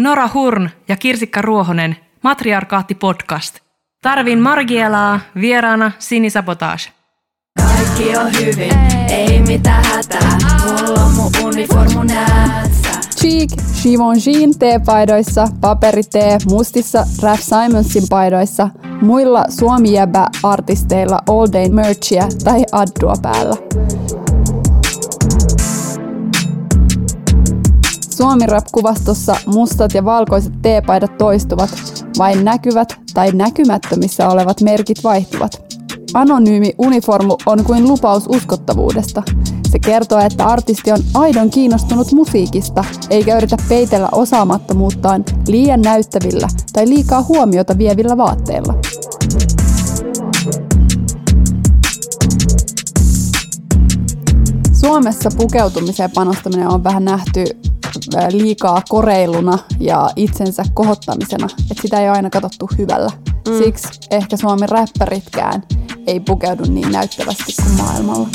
Nora Hurn ja Kirsikka Ruohonen, Matriarkaatti podcast. Tarvin Margielaa, vieraana Sini Sabotage. Kaikki on hyvin, ei mitään hätää. Mulla on mun uniformu näetsä. Cheek, Givenchy'n teepaidoissa, paperitee, mustissa Raf Simonsin paidoissa, muilla suomi artisteilla All Day merchia tai addua päällä. Suomi-rap-kuvastossa mustat ja valkoiset teepaidat toistuvat, vain näkyvät tai näkymättömissä olevat merkit vaihtuvat. Anonyymi uniformu on kuin lupaus uskottavuudesta. Se kertoo, että artisti on aidon kiinnostunut musiikista, eikä yritä peitellä osaamattomuuttaan liian näyttävillä tai liikaa huomiota vievillä vaatteilla. Suomessa pukeutumiseen panostaminen on vähän nähty liikaa koreiluna ja itsensä kohottamisena, että sitä ei ole aina katsottu hyvällä. Mm. Siksi ehkä Suomen räppäritkään ei pukeudu niin näyttävästi kuin maailmalla.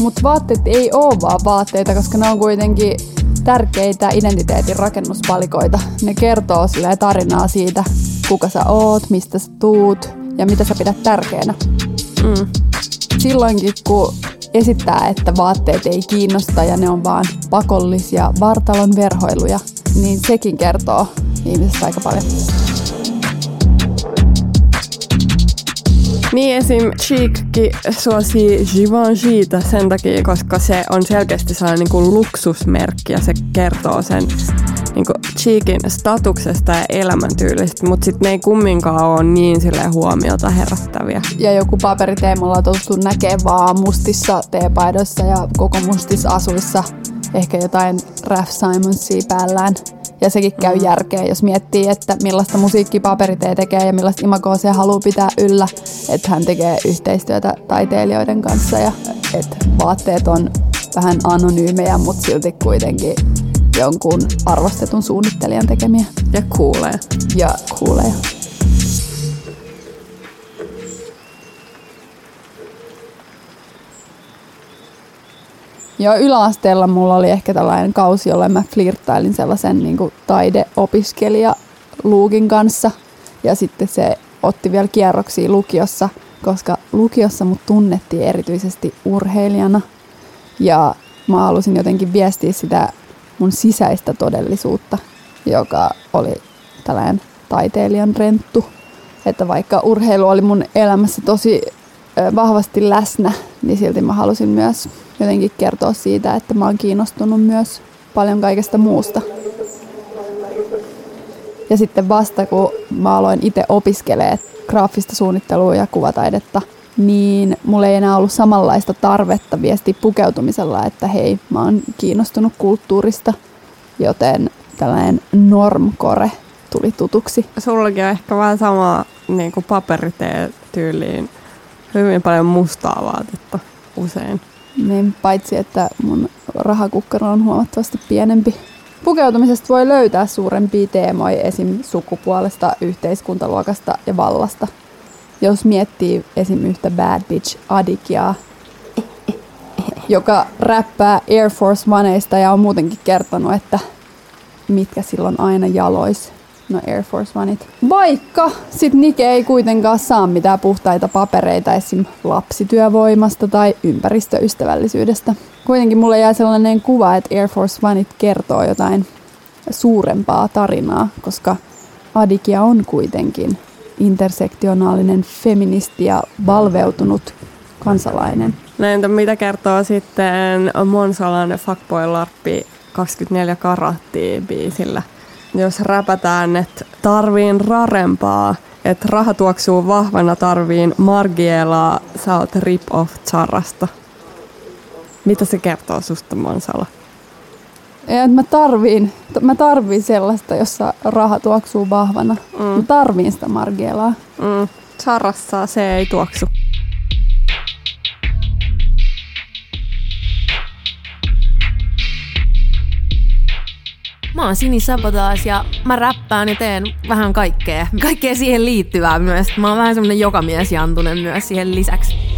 Mutta vaatteet ei ole vaan vaatteita, koska ne on kuitenkin tärkeitä identiteetin rakennuspalikoita. Ne kertoo sille tarinaa siitä, kuka sä oot, mistä sä tuut ja mitä sä pidät tärkeänä. Mm. Silloinkin, kun esittää, että vaatteet ei kiinnosta ja ne on vaan pakollisia vartalon verhoiluja, niin sekin kertoo ihmisestä aika paljon. Niin esim. Cheekki suosii Givenchytä sen takia, koska se on selkeästi sellainen niin kuin luksusmerkki ja se kertoo sen niin kuin Cheekin statuksesta ja elämäntyylistä, mutta sitten ne ei kumminkaan ole niin sille huomiota herättäviä. Ja joku paperiteemalla on totuttu näkee vaan mustissa teepaidoissa ja koko mustissa asuissa ehkä jotain Raf Simonsia päällään. Ja sekin käy mm. järkeä, jos miettii, että millaista musiikkia paperitee tekee ja millaista imagoa se haluaa pitää yllä. Että hän tekee yhteistyötä taiteilijoiden kanssa ja että vaatteet on vähän anonyymejä, mutta silti kuitenkin jonkun arvostetun suunnittelijan tekemiä. Ja kuulee. Ja kuulee. Joo, yläasteella mulla oli ehkä tällainen kausi, jolla mä flirttailin sellaisen niin kuin taideopiskelija luukin kanssa. Ja sitten se otti vielä kierroksia lukiossa, koska lukiossa mut tunnettiin erityisesti urheilijana. Ja mä halusin jotenkin viestiä sitä mun sisäistä todellisuutta, joka oli tällainen taiteilijan renttu. Että vaikka urheilu oli mun elämässä tosi vahvasti läsnä, niin silti mä halusin myös jotenkin kertoa siitä, että mä oon kiinnostunut myös paljon kaikesta muusta. Ja sitten vasta kun mä aloin itse opiskelee graafista suunnittelua ja kuvataidetta, niin mulla ei enää ollut samanlaista tarvetta viesti pukeutumisella, että hei, mä oon kiinnostunut kulttuurista, joten tällainen normkore tuli tutuksi. Sullakin on ehkä vähän sama niin kuin tyyliin hyvin paljon mustaa vaatetta usein. Niin, paitsi että mun rahakukkaro on huomattavasti pienempi. Pukeutumisesta voi löytää suurempia teemoja esim. sukupuolesta, yhteiskuntaluokasta ja vallasta. Jos miettii esim. yhtä Bad Bitch Adikiaa, joka räppää Air Force Oneista ja on muutenkin kertonut, että mitkä silloin aina jalois. No Air Force Oneit. Vaikka sit Nike ei kuitenkaan saa mitään puhtaita papereita esim. lapsityövoimasta tai ympäristöystävällisyydestä. Kuitenkin mulle jää sellainen kuva, että Air Force Oneit kertoo jotain suurempaa tarinaa, koska Adikia on kuitenkin intersektionaalinen feministi ja valveutunut kansalainen. No entä mitä kertoo sitten Monsalan Fuckboy Larppi 24 karattia biisillä? jos räpätään, että tarviin rarempaa, että raha tuoksuu vahvana tarviin Margielaa, sä oot rip-off Zarasta. Mitä se kertoo susta, Mansala? Ja, mä tarviin, mä tarviin sellaista, jossa raha tuoksuu vahvana. Mm. Mä tarviin sitä Margielaa. Mm. Zarassa se ei tuoksu. Mä oon Sini Sabotaas ja mä räppään ja teen vähän kaikkea. Kaikkea siihen liittyvää myös. Mä oon vähän semmonen jokamiesjantunen myös siihen lisäksi.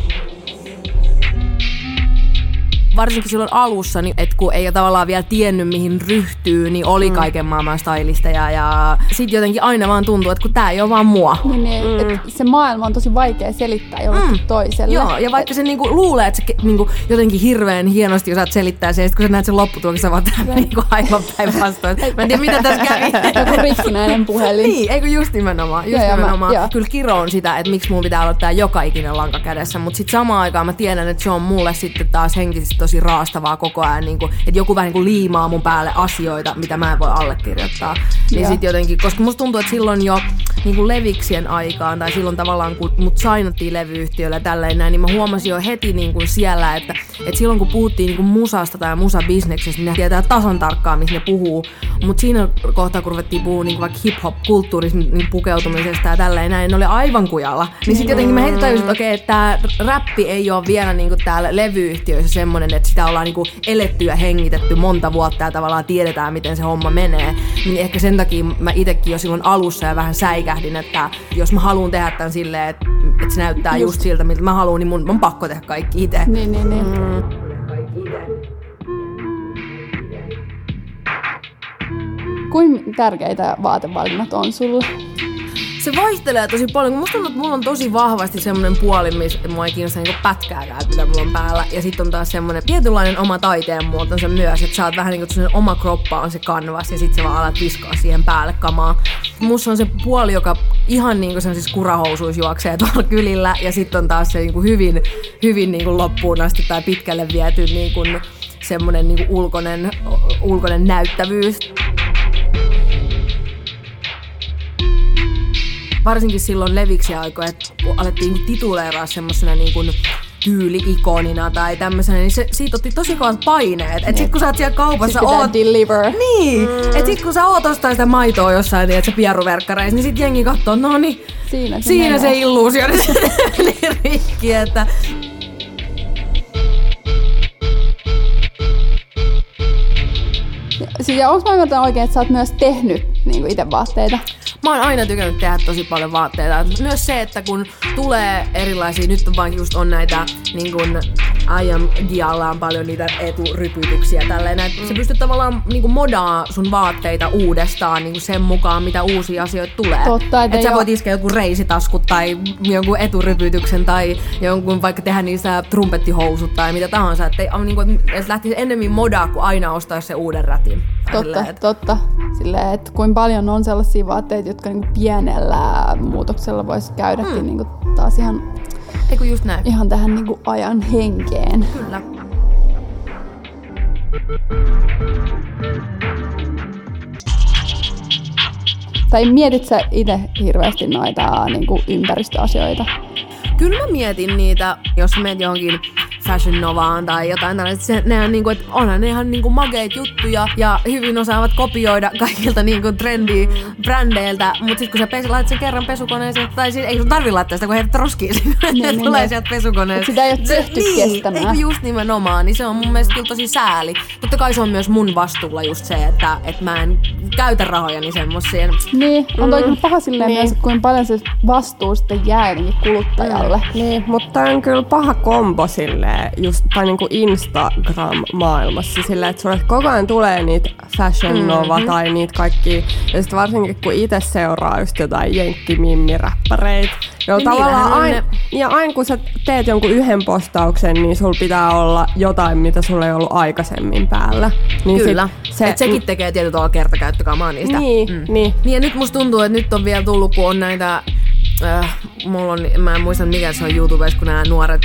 Varsinkin silloin alussa, niin et kun ei tavallaan vielä tiennyt mihin ryhtyy, niin oli mm. kaiken maailman stylisteja ja sit jotenkin aina vaan tuntuu, että kun tää ei ole vaan mua. Niin, niin mm. et se maailma on tosi vaikea selittää jollekin mm. toiselle. Joo, ja vaikka se niinku luulee, että se niinku jotenkin hirveän hienosti osaat selittää se, ja sit kun sä näet sen lopputuloksen, vaan niinku aivan päinvastoin. Mä en tiedä, mitä tässä kävi. Joku rikkinäinen puhelin. niin, eikö just nimenomaan. Just Joo, nimenomaan. mä- joo. Kyllä kiro on sitä, että miksi mun pitää olla tää joka ikinen lanka kädessä, mutta sitten samaan aikaan mä tiedän, että se on mulle sitten taas henkisesti tosi raastavaa koko ajan, niin kuin, että joku vähän niin kuin liimaa mun päälle asioita, mitä mä en voi allekirjoittaa. Niin sitten jotenkin, koska musta tuntuu, että silloin jo niin kuin leviksien aikaan, tai silloin tavallaan kun mut sainattiin levyyhtiöllä ja tälleen näin, niin mä huomasin jo heti niin kuin siellä, että, että silloin kun puhuttiin niin kuin musasta tai musabisneksestä, niin ne tietää tasan tarkkaan, missä ne puhuu. Mutta siinä kohtaa, kun ruvettiin puhua niin vaikka hip-hop-kulttuurista, niin pukeutumisesta ja tälleen näin, ne oli aivan kujalla. Niin sitten jotenkin mä heti tajusin, että okei, että tämä räppi ei ole vielä niin kuin täällä levyyhtiöissä semmoinen, että sitä ollaan niin kuin eletty ja hengitetty monta vuotta ja tavallaan tiedetään, miten se homma menee. Niin ehkä sen takia mä itsekin jo silloin alussa ja vähän säikähdin, että jos mä haluan tehdä tämän silleen, että, että se näyttää just, just siltä, miltä mä haluan, niin mun on pakko tehdä kaikki itse. Niin, niin, niin. Mm. Kuinka tärkeitä vaatevalinnat on sulle? Se vaihtelee tosi paljon, musta tuntuu, että mulla on tosi vahvasti semmoinen puoli, missä mua ei kiinnosta niinku pätkääkään, mitä mulla on päällä. Ja sitten on taas semmoinen tietynlainen oma taiteen muotonsa myös, että sä oot vähän niin kuin oma kroppa on se kanvas ja sitten sä vaan alat viskoa siihen päälle kamaa. Musta on se puoli, joka ihan niin kuin siis kurahousuissa juoksee tuolla kylillä ja sitten on taas se niin kuin hyvin, hyvin niin kuin loppuun asti tai pitkälle viety niin kuin semmoinen niin kuin ulkoinen, ulkoinen näyttävyys. Varsinkin silloin leviksi aikoina, että kun alettiin niinku tituleeraa semmoisena niin kuin tyyli-ikonina tai tämmöisenä, niin se, siitä otti tosi kovat paineet. Et sit kun sä oot siellä kaupassa, Sit oot... deliver. Niin, mm. et sit kun sä oot ostaa sitä maitoa jossain, että se pieruverkkareissa, niin sit jengi katsoo, no niin, Siinä se siinä se illuusio meni rikki, että Siis, ja onko mä ymmärtänyt oikein, että sä oot myös tehnyt niin itse vaatteita? Mä oon aina tykännyt tehdä tosi paljon vaatteita. Myös se, että kun tulee erilaisia, nyt on vaan just on näitä niin kun aion dialla on paljon niitä eturypytyksiä tälleen, että sä pystyt tavallaan niin kuin modaa sun vaatteita uudestaan niin kuin sen mukaan, mitä uusia asioita tulee. Totta, et et sä voit iskeä joku reisitaskut tai jonkun eturypytyksen tai jonkun vaikka tehdä niistä trumpettihousut tai mitä tahansa. Että niin kuin, että lähtisi ennemmin modaa kuin aina ostaa se uuden rätin. Totta, että- totta. Silleen, että kuinka paljon on sellaisia vaatteita, jotka niinku pienellä muutoksella voisi käydäkin Hmm. niinku taas ihan, Ei kun just näin. ihan tähän niinku ajan henkeen. Kyllä. Tai mietit sä itse hirveästi noita niinku ympäristöasioita? Kyllä mä mietin niitä, jos menet johonkin Fashion Novaan tai jotain tällaista. Se, ne on niinku, että onhan ne ihan niinku mageet juttuja ja hyvin osaavat kopioida kaikilta niinku trendy brändeiltä, mutta sitten kun sä pes, laitat sen kerran pesukoneeseen, tai siis ei sun tarvi laittaa sitä, kun heidät roskiin sinne, Niin, niin, niin, tulee niin. sieltä pesukoneesta. Sitä ei oo tehty niin, kestämään. Eikö just nimenomaan, niin se on mun mielestä kyllä tosi sääli. Totta kai se on myös mun vastuulla just se, että, että mä en käytä rahojani semmoiseen. Niin, on toi kyllä paha silleen Niin. myös, että kuinka paljon se vastuu sitten jää jotenkin kuluttajalle. Niin, mutta on kyllä paha kombo silleen, just tai niinku Instagram-maailmassa silleen, että sulle koko ajan tulee niitä Fashion Nova mm-hmm. tai niitä kaikki, ja sitten varsinkin kun itse seuraa just jotain jenkkimimmiräppäreitä, joilla Niin tavallaan aina, ja aina kun sä teet jonkun yhden postauksen, niin sul pitää olla jotain, mitä sulla ei ollut aikaisemmin päällä. Niin Kyllä. sit Se, Et sekin tekee tietyllä tavalla kertakäyttökamaa niistä. Niin, niin. Niin ja nyt musta tuntuu, että nyt on vielä tullut, kun on näitä... Äh, mulla on, mä en muista mikä se on YouTubessa, kun nämä nuoret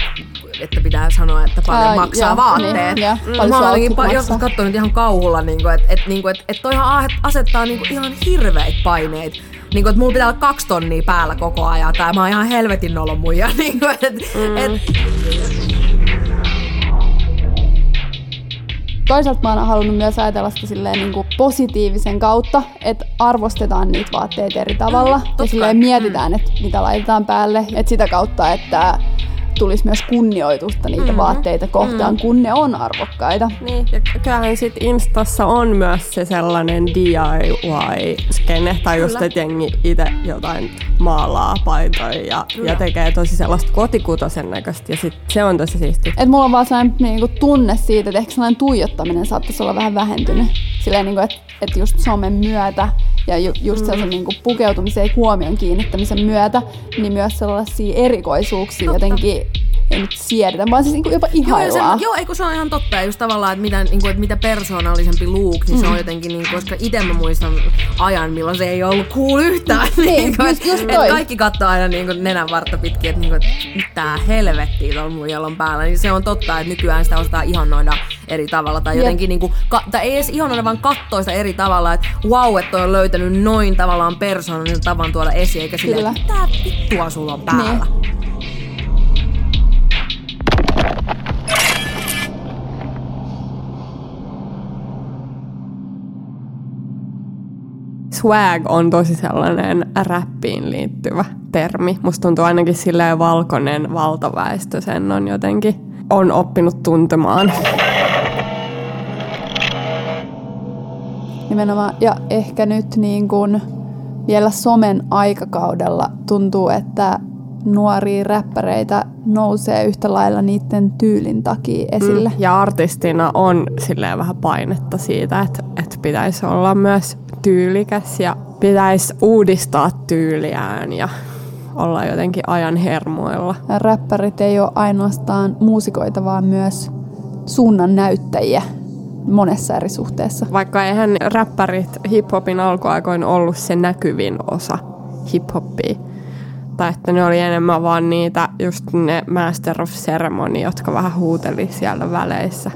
että pitää sanoa, että paljon Ai, maksaa joo, vaatteet. niin, joo. Mm, Paljon mä outfit pa- joskus katsonut ihan kauhulla, niin että et, niin et, et toihan asettaa niin ihan hirveitä paineita. Niin kuin, että mulla pitää olla kaksi tonnia päällä koko ajan, tai mä oon ihan helvetin nolon muija. Niin kuin, et, mm. et, Toisaalta mä oon halunnut myös ajatella sitä silleen niin kuin positiivisen kautta, että arvostetaan niitä vaatteita eri tavalla. totta ja silleen mietitään, että mitä laitetaan päälle. Että sitä kautta, että tulisi myös kunnioitusta niitä mm-hmm. vaatteita kohtaan, mm-hmm. kun ne on arvokkaita. Niin, ja kyllähän sit Instassa on myös se sellainen DIY-skene, tai just, että jengi itse jotain maalaa paitoja ja, ja tekee tosi sellaista kotikutosen näköistä, ja sit se on tosi siisti. Et mulla on vaan sellainen niinku tunne siitä, että ehkä sellainen tuijottaminen saattaisi olla vähän vähentynyt. Silleen, niinku, että et just somen myötä ja ju, just mm. sellaisen niinku pukeutumisen ja huomion kiinnittämisen myötä, niin myös sellaisia erikoisuuksia Totta. jotenkin ei nyt siedetä, vaan siis niinku jopa ihaillaan. Joo, se, joo, eikö se on ihan totta. Ja just tavallaan, että mitä, niinku, että mitä persoonallisempi look, niin mm. se on jotenkin, niinku, koska itse mä muistan ajan, milloin se ei ollut cool yhtään. niin, niinku, just, just et kaikki katsoo aina niinku, nenän vartta pitkin, että niinku, et, mitä helvettiä tuolla mun jallon päällä. Niin se on totta, että nykyään sitä osataan ihannoida eri tavalla. Tai jotenkin, niinku, ka, tai ei edes ihannoida, vaan katsoa sitä eri tavalla. Että wow, että on löytänyt noin tavallaan persoonallisen tavan tuoda esiin, eikä sillä, että mitä vittua sulla on päällä. Niin. swag on tosi sellainen räppiin liittyvä termi. Musta tuntuu ainakin silleen valkoinen valtaväestö sen on jotenkin on oppinut tuntemaan. Nimenomaan. Ja ehkä nyt niin kuin vielä somen aikakaudella tuntuu, että nuoria räppäreitä nousee yhtä lailla niiden tyylin takia esille. Mm, ja artistina on silleen vähän painetta siitä, että, että pitäisi olla myös tyylikäs ja pitäisi uudistaa tyyliään ja olla jotenkin ajan hermoilla. Räppärit ei ole ainoastaan muusikoita, vaan myös suunnan näyttäjiä monessa eri suhteessa. Vaikka eihän räppärit hiphopin alkuaikoin ollut se näkyvin osa hiphoppia. Tai että ne oli enemmän vaan niitä just ne Master of Ceremony, jotka vähän huuteli siellä väleissä.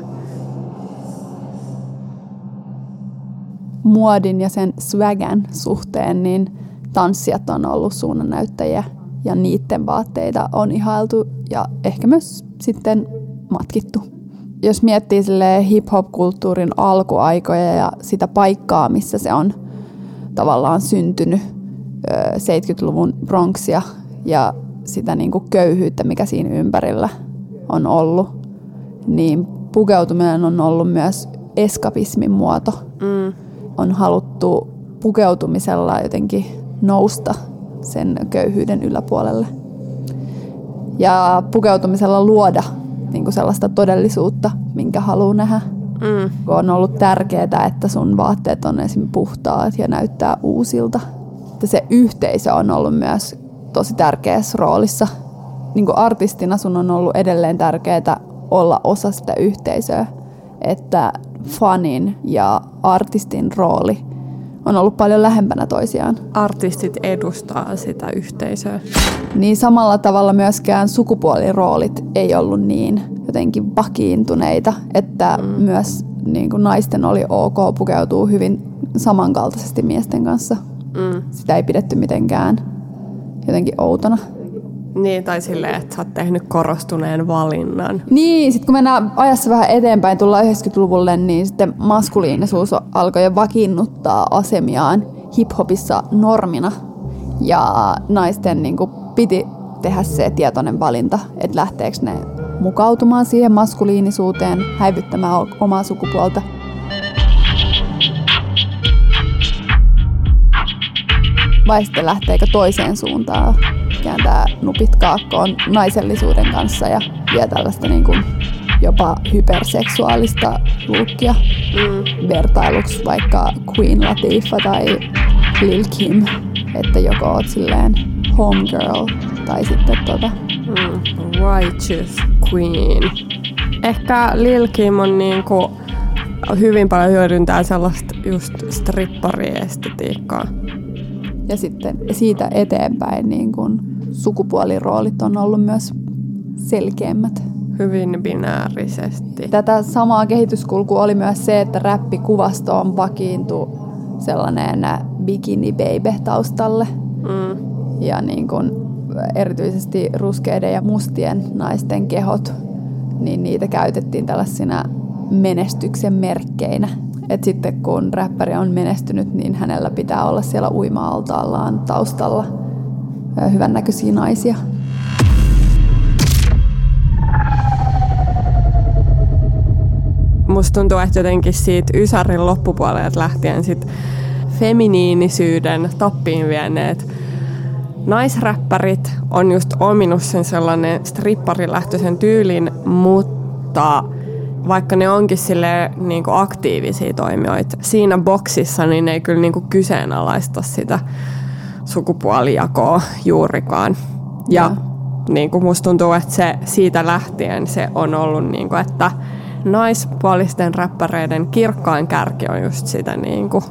muodin ja sen swagan suhteen, niin tanssijat on ollut suunnannäyttäjiä ja niiden vaatteita on ihailtu ja ehkä myös sitten matkittu. Jos miettii hip-hop-kulttuurin alkuaikoja ja sitä paikkaa, missä se on tavallaan syntynyt, 70-luvun Bronxia ja sitä niin kuin köyhyyttä, mikä siinä ympärillä on ollut, niin pukeutuminen on ollut myös eskapismin muoto. Mm on haluttu pukeutumisella jotenkin nousta sen köyhyyden yläpuolelle. Ja pukeutumisella luoda niin kuin sellaista todellisuutta, minkä haluaa nähdä. Mm. On ollut tärkeää, että sun vaatteet on esim. puhtaat ja näyttää uusilta. Että se yhteisö on ollut myös tosi tärkeässä roolissa. Niin kuin artistina sun on ollut edelleen tärkeää olla osa sitä yhteisöä. Että fanin ja artistin rooli on ollut paljon lähempänä toisiaan. Artistit edustaa sitä yhteisöä. Niin samalla tavalla myöskään sukupuoliroolit ei ollut niin jotenkin vakiintuneita, että mm. myös niin kuin naisten oli ok pukeutua hyvin samankaltaisesti miesten kanssa. Mm. Sitä ei pidetty mitenkään jotenkin outona. Niin, tai silleen, että sä oot tehnyt korostuneen valinnan. Niin, sitten kun mennään ajassa vähän eteenpäin, tullaan 90-luvulle, niin sitten maskuliinisuus alkoi jo vakiinnuttaa asemiaan hiphopissa normina. Ja naisten niin kuin, piti tehdä se tietoinen valinta, että lähteekö ne mukautumaan siihen maskuliinisuuteen, häivyttämään omaa sukupuolta – vai sitten lähteekö toiseen suuntaan, kääntää nupit kaakkoon naisellisuuden kanssa ja vie tällaista niin kuin jopa hyperseksuaalista lukkia mm. vertailuksi vaikka Queen Latifah tai Lil Kim, että joko oot silleen homegirl tai sitten tota... Mm, righteous queen. Ehkä Lil Kim on niinku hyvin paljon hyödyntää sellaista just strippariestetiikkaa ja sitten siitä eteenpäin niin kun sukupuoliroolit on ollut myös selkeämmät. Hyvin binäärisesti. Tätä samaa kehityskulkua oli myös se, että räppikuvastoon vakiintui sellainen bikini baby taustalle. Mm. Ja niin kun erityisesti ruskeiden ja mustien naisten kehot, niin niitä käytettiin tällaisina menestyksen merkkeinä että sitten kun räppäri on menestynyt, niin hänellä pitää olla siellä uima-altaallaan taustalla hyvännäköisiä naisia. Musta tuntuu, että jotenkin siitä Ysarin loppupuolelta lähtien sit feminiinisyyden tappiin vieneet naisräppärit on just ominut sen sellainen stripparilähtöisen tyylin, mutta vaikka ne onkin sille niin aktiivisia toimijoita siinä boksissa, niin ne ei kyllä niin kyseenalaista sitä sukupuolijakoa juurikaan. Ja, ja. Niin kuin musta tuntuu, että se siitä lähtien se on ollut, niin kuin, että naispuolisten räppäreiden kirkkain kärki on just sitä niin kuin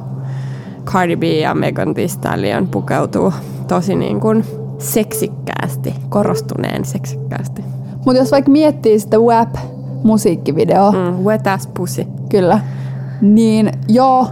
Cardi B ja Megan Thee Stallion pukeutuu tosi niin kuin seksikkäästi, korostuneen seksikkäästi. Mutta jos vaikka miettii sitä WAP musiikkivideoa. Mm, wet ass pussy. Kyllä. Niin joo,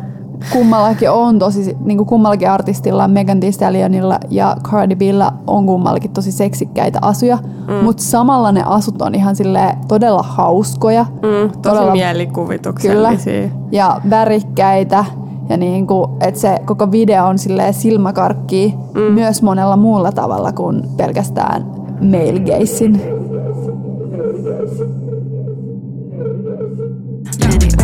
kummallakin on tosi, niin kuin kummallakin artistilla, Megan Thee Stallionilla ja Cardi Billa on kummallakin tosi seksikkäitä asuja, mm. mutta samalla ne asut on ihan sille todella hauskoja. Mm, tosi todella, mielikuvituksellisia. Kyllä, ja värikkäitä. Ja niin kuin, että se koko video on sille silmäkarkki mm. myös monella muulla tavalla kuin pelkästään male gazein.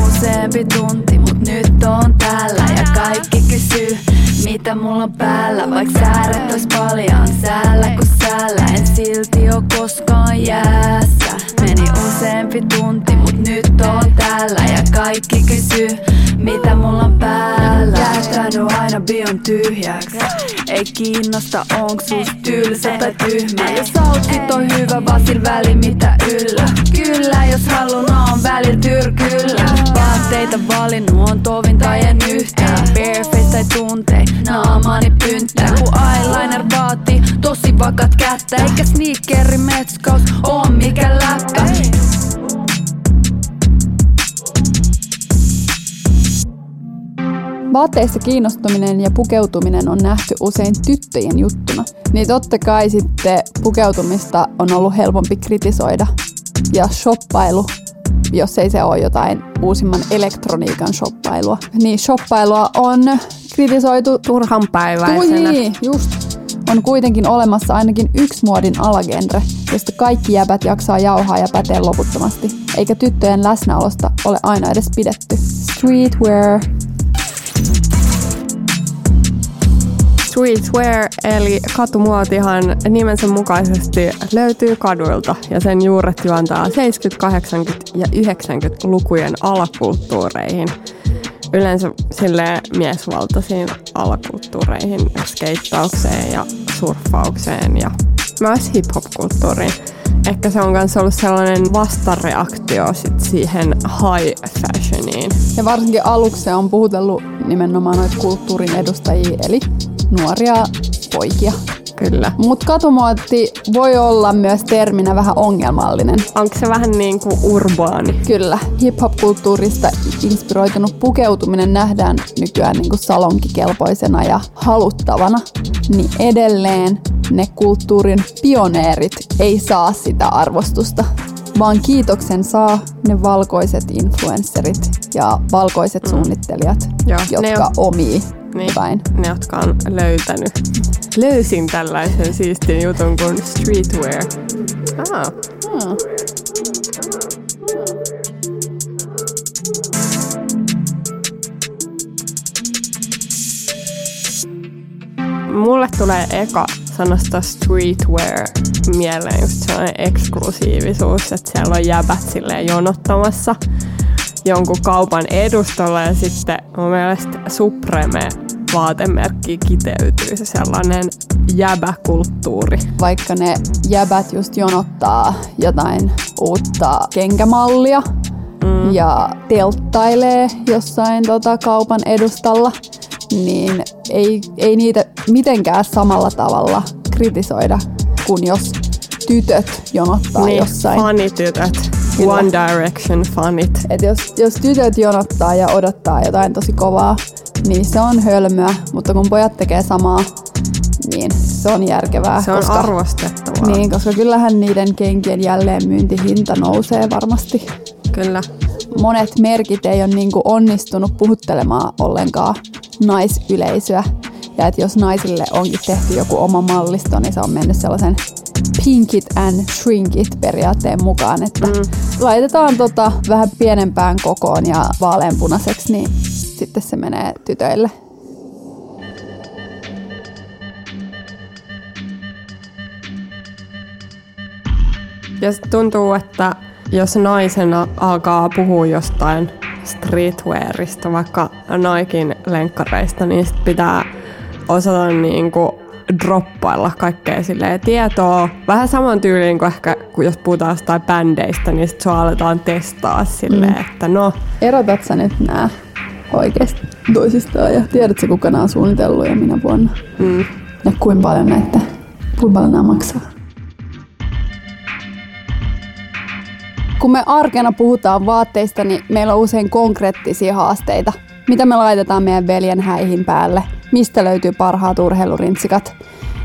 useampi tunti, nyt on täällä ja kaikki kysyy, mitä mulla on päällä. Vaik sääret ois paljon säällä, kun säällä en silti oo koskaan jäässä. Useampi tunti, mut nyt on täällä ja kaikki kysyy, mitä mulla on päällä. Jäätänyt aina bion tyhjäks. Ei kiinnosta onks sus tylsä tai tyhmä. Jos outfit on hyvä, vaan väli mitä yllä. Kyllä, jos halun on välillä tyrkyllä. Vaatteita valinnut on tovin tai en yhtään. Bareface tai tuntei, naamani pynttää. Kun eyeliner vaati tosi vakat kättä. Eikä sneakeri metskaus on mikä läppä. Vaatteista kiinnostuminen ja pukeutuminen on nähty usein tyttöjen juttuna. Niin totta kai sitten pukeutumista on ollut helpompi kritisoida. Ja shoppailu, jos ei se ole jotain uusimman elektroniikan shoppailua. Niin shoppailua on kritisoitu turhan päiväisenä. Niin, just. On kuitenkin olemassa ainakin yksi muodin alagenre, josta kaikki jäbät jaksaa jauhaa ja pätee loputtomasti. Eikä tyttöjen läsnäolosta ole aina edes pidetty. Streetwear, Streetwear eli katumuotihan nimensä mukaisesti löytyy kaduilta ja sen juuret juontaa 70-, 80- ja 90-lukujen alakulttuureihin. Yleensä sille miesvaltaisiin alakulttuureihin, skeittaukseen ja surffaukseen ja myös hip-hop-kulttuuriin. Ehkä se on myös ollut sellainen vastareaktio sit siihen high fashioniin. Ja varsinkin aluksi se on puhutellut nimenomaan noita kulttuurin edustajia, eli nuoria poikia. Kyllä. Mutta katumuotti voi olla myös terminä vähän ongelmallinen. Onko se vähän niin kuin urbaani? Kyllä. Hip-hop-kulttuurista inspiroitunut pukeutuminen nähdään nykyään niin kuin salonkikelpoisena ja haluttavana. Niin edelleen ne kulttuurin pioneerit ei saa sitä arvostusta vaan kiitoksen saa ne valkoiset influencerit ja valkoiset mm. suunnittelijat, Joo, jotka on, omii niin, jotain. Ne, jotka on löytänyt. Löysin tällaisen siistin jutun kuin streetwear. Ah. Hmm. Mulle tulee eka sanasta streetwear mieleen just sellainen eksklusiivisuus, että siellä on jäbät silleen jonottamassa jonkun kaupan edustalla ja sitten mun mielestä Supreme vaatemerkki kiteytyy se sellainen jäbäkulttuuri. Vaikka ne jäbät just jonottaa jotain uutta kenkämallia mm. ja telttailee jossain tota kaupan edustalla, niin ei, ei niitä mitenkään samalla tavalla kritisoida kuin jos tytöt jonottaa niin, jossain. Fanitytöt. Kyllä. One Direction fanit. Et jos, jos tytöt jonottaa ja odottaa jotain tosi kovaa, niin se on hölmöä, mutta kun pojat tekee samaa, niin se on järkevää. Se on koska, arvostettavaa. Niin, koska kyllähän niiden kenkien jälleenmyyntihinta nousee varmasti. Kyllä. Monet merkit ei ole niin onnistunut puhuttelemaan ollenkaan naisyleisöä. Ja että jos naisille onkin tehty joku oma mallisto, niin se on mennyt sellaisen pink it and shrink it periaatteen mukaan, että mm. laitetaan tota vähän pienempään kokoon ja vaaleanpunaiseksi, niin sitten se menee tytöille. Ja tuntuu, että jos naisena alkaa puhua jostain streetwearista, vaikka Naikin lenkkareista, niin sit pitää osata niinku droppailla kaikkea silleen tietoa. Vähän saman tyyliin kuin ehkä, kun jos puhutaan jostain bändeistä, niin sit sua aletaan testaa silleen, mm. että no. Erotat sä nyt nää oikeasti toisistaan ja tiedätkö kuka nämä on suunnitellut ja minä vuonna? Mm. Ja kuinka paljon näitä, kuinka paljon nämä maksaa? Kun me arkena puhutaan vaatteista, niin meillä on usein konkreettisia haasteita. Mitä me laitetaan meidän veljen häihin päälle? Mistä löytyy parhaat urheilurintsikat?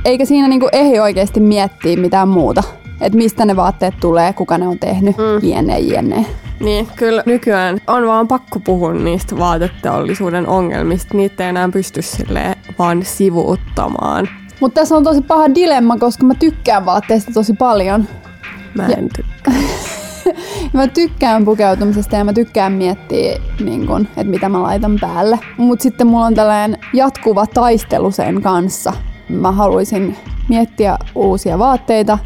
Eikä siinä niinku ehdi oikeasti miettiä mitään muuta. Että mistä ne vaatteet tulee, kuka ne on tehnyt, mm. jne, jne. Niin, kyllä nykyään on vaan pakko puhua niistä vaateteollisuuden ongelmista. Niitä ei enää pysty sille vaan sivuuttamaan. Mutta tässä on tosi paha dilemma, koska mä tykkään vaatteista tosi paljon. Mä en tykkää. mä tykkään pukeutumisesta ja mä tykkään miettiä, niin kun, että mitä mä laitan päälle. Mutta sitten mulla on tällainen jatkuva taistelu sen kanssa. Mä haluaisin miettiä uusia vaatteita,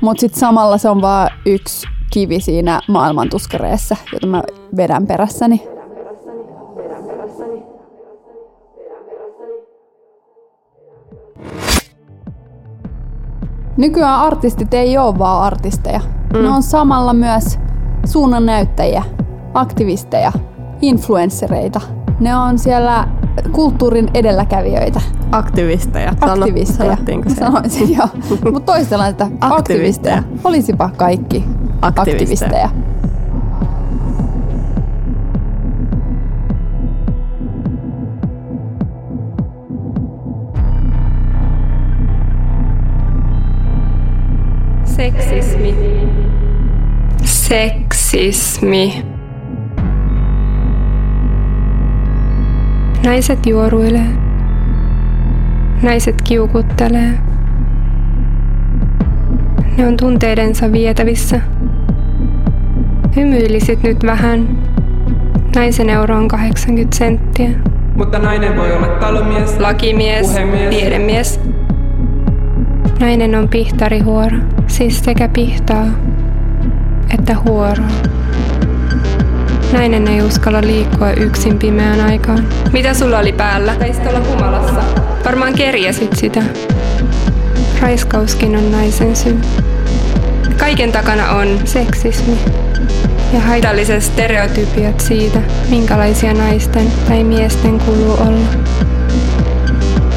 mutta sitten samalla se on vaan yksi kivi siinä maailmantuskareessa, jota mä vedän perässäni. Nykyään artistit ei ole vaan artisteja. Mm. Ne on samalla myös suunnannäyttäjiä, aktivisteja, influenssereita. Ne on siellä kulttuurin edelläkävijöitä. Aktivisteja. Aktivisteja. Sano, Sanoisin joo. Mutta toistellaan, että aktivisteja. aktivisteja. Olisipa kaikki aktivisteja. aktivisteja. Seksismi. Seksismi. Naiset juoruilee. Naiset kiukuttelee. Ne on tunteidensa vietävissä. Hymyilisit nyt vähän. Naisen euro on 80 senttiä. Mutta nainen voi olla talomies, lakimies, puhemies, tiedemies. Nainen on pihtarihuora, siis sekä pihtaa että huoroa. Nainen ei uskalla liikkua yksin pimeään aikaan. Mitä sulla oli päällä? Taisit olla humalassa. Varmaan kerjäsit sitä. Raiskauskin on naisen syy. Kaiken takana on seksismi ja haitalliset stereotypiat siitä, minkälaisia naisten tai miesten kuuluu olla.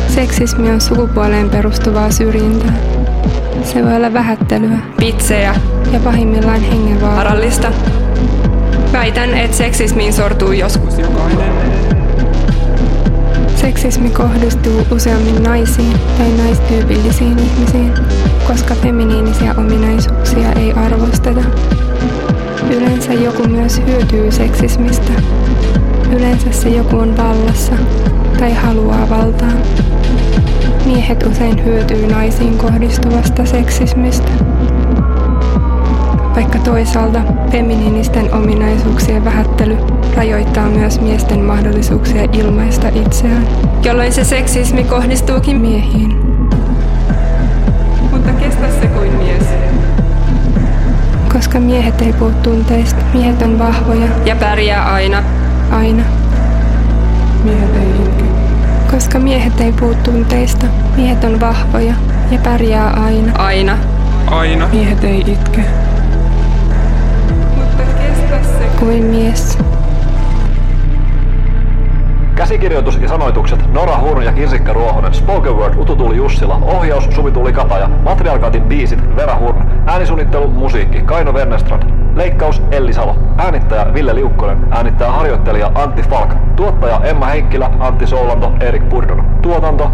Seksismi on sukupuoleen perustuvaa syrjintää. Se voi olla vähättelyä, pitsejä ja pahimmillaan hengenvaarallista. Väitän, että seksismiin sortuu joskus jokainen. Seksismi kohdistuu useammin naisiin tai naistyypillisiin ihmisiin, koska feminiinisiä ominaisuuksia ei arvosteta. Yleensä joku myös hyötyy seksismistä. Yleensä se joku on vallassa tai haluaa valtaa. Miehet usein hyötyy naisiin kohdistuvasta seksismistä. Vaikka toisaalta feminiinisten ominaisuuksien vähättely rajoittaa myös miesten mahdollisuuksia ilmaista itseään, jolloin se seksismi kohdistuukin miehiin. Mutta kestä se kuin mies. Koska miehet ei puhu tunteista, miehet on vahvoja ja pärjää aina. Aina. Miehet ei itke. Koska miehet ei puhu tunteista, miehet on vahvoja ja pärjää aina. Aina. Aina. Miehet ei itke. Mutta kestä se Kuin mies. Käsikirjoitus ja sanoitukset Nora Hurno ja Kirsikka Ruohonen, Spoken Word Utu Tuuli Jussila, ohjaus Suvi Tuuli Kataja, Matriarkaatin biisit Vera Hurn, äänisuunnittelu, musiikki Kaino Wernestrand, leikkaus Elli Salo, äänittäjä Ville Liukkonen, äänittäjä harjoittelija Antti Falk, tuottaja Emma Heikkilä, Antti Soulanto, Erik Purdon, tuotanto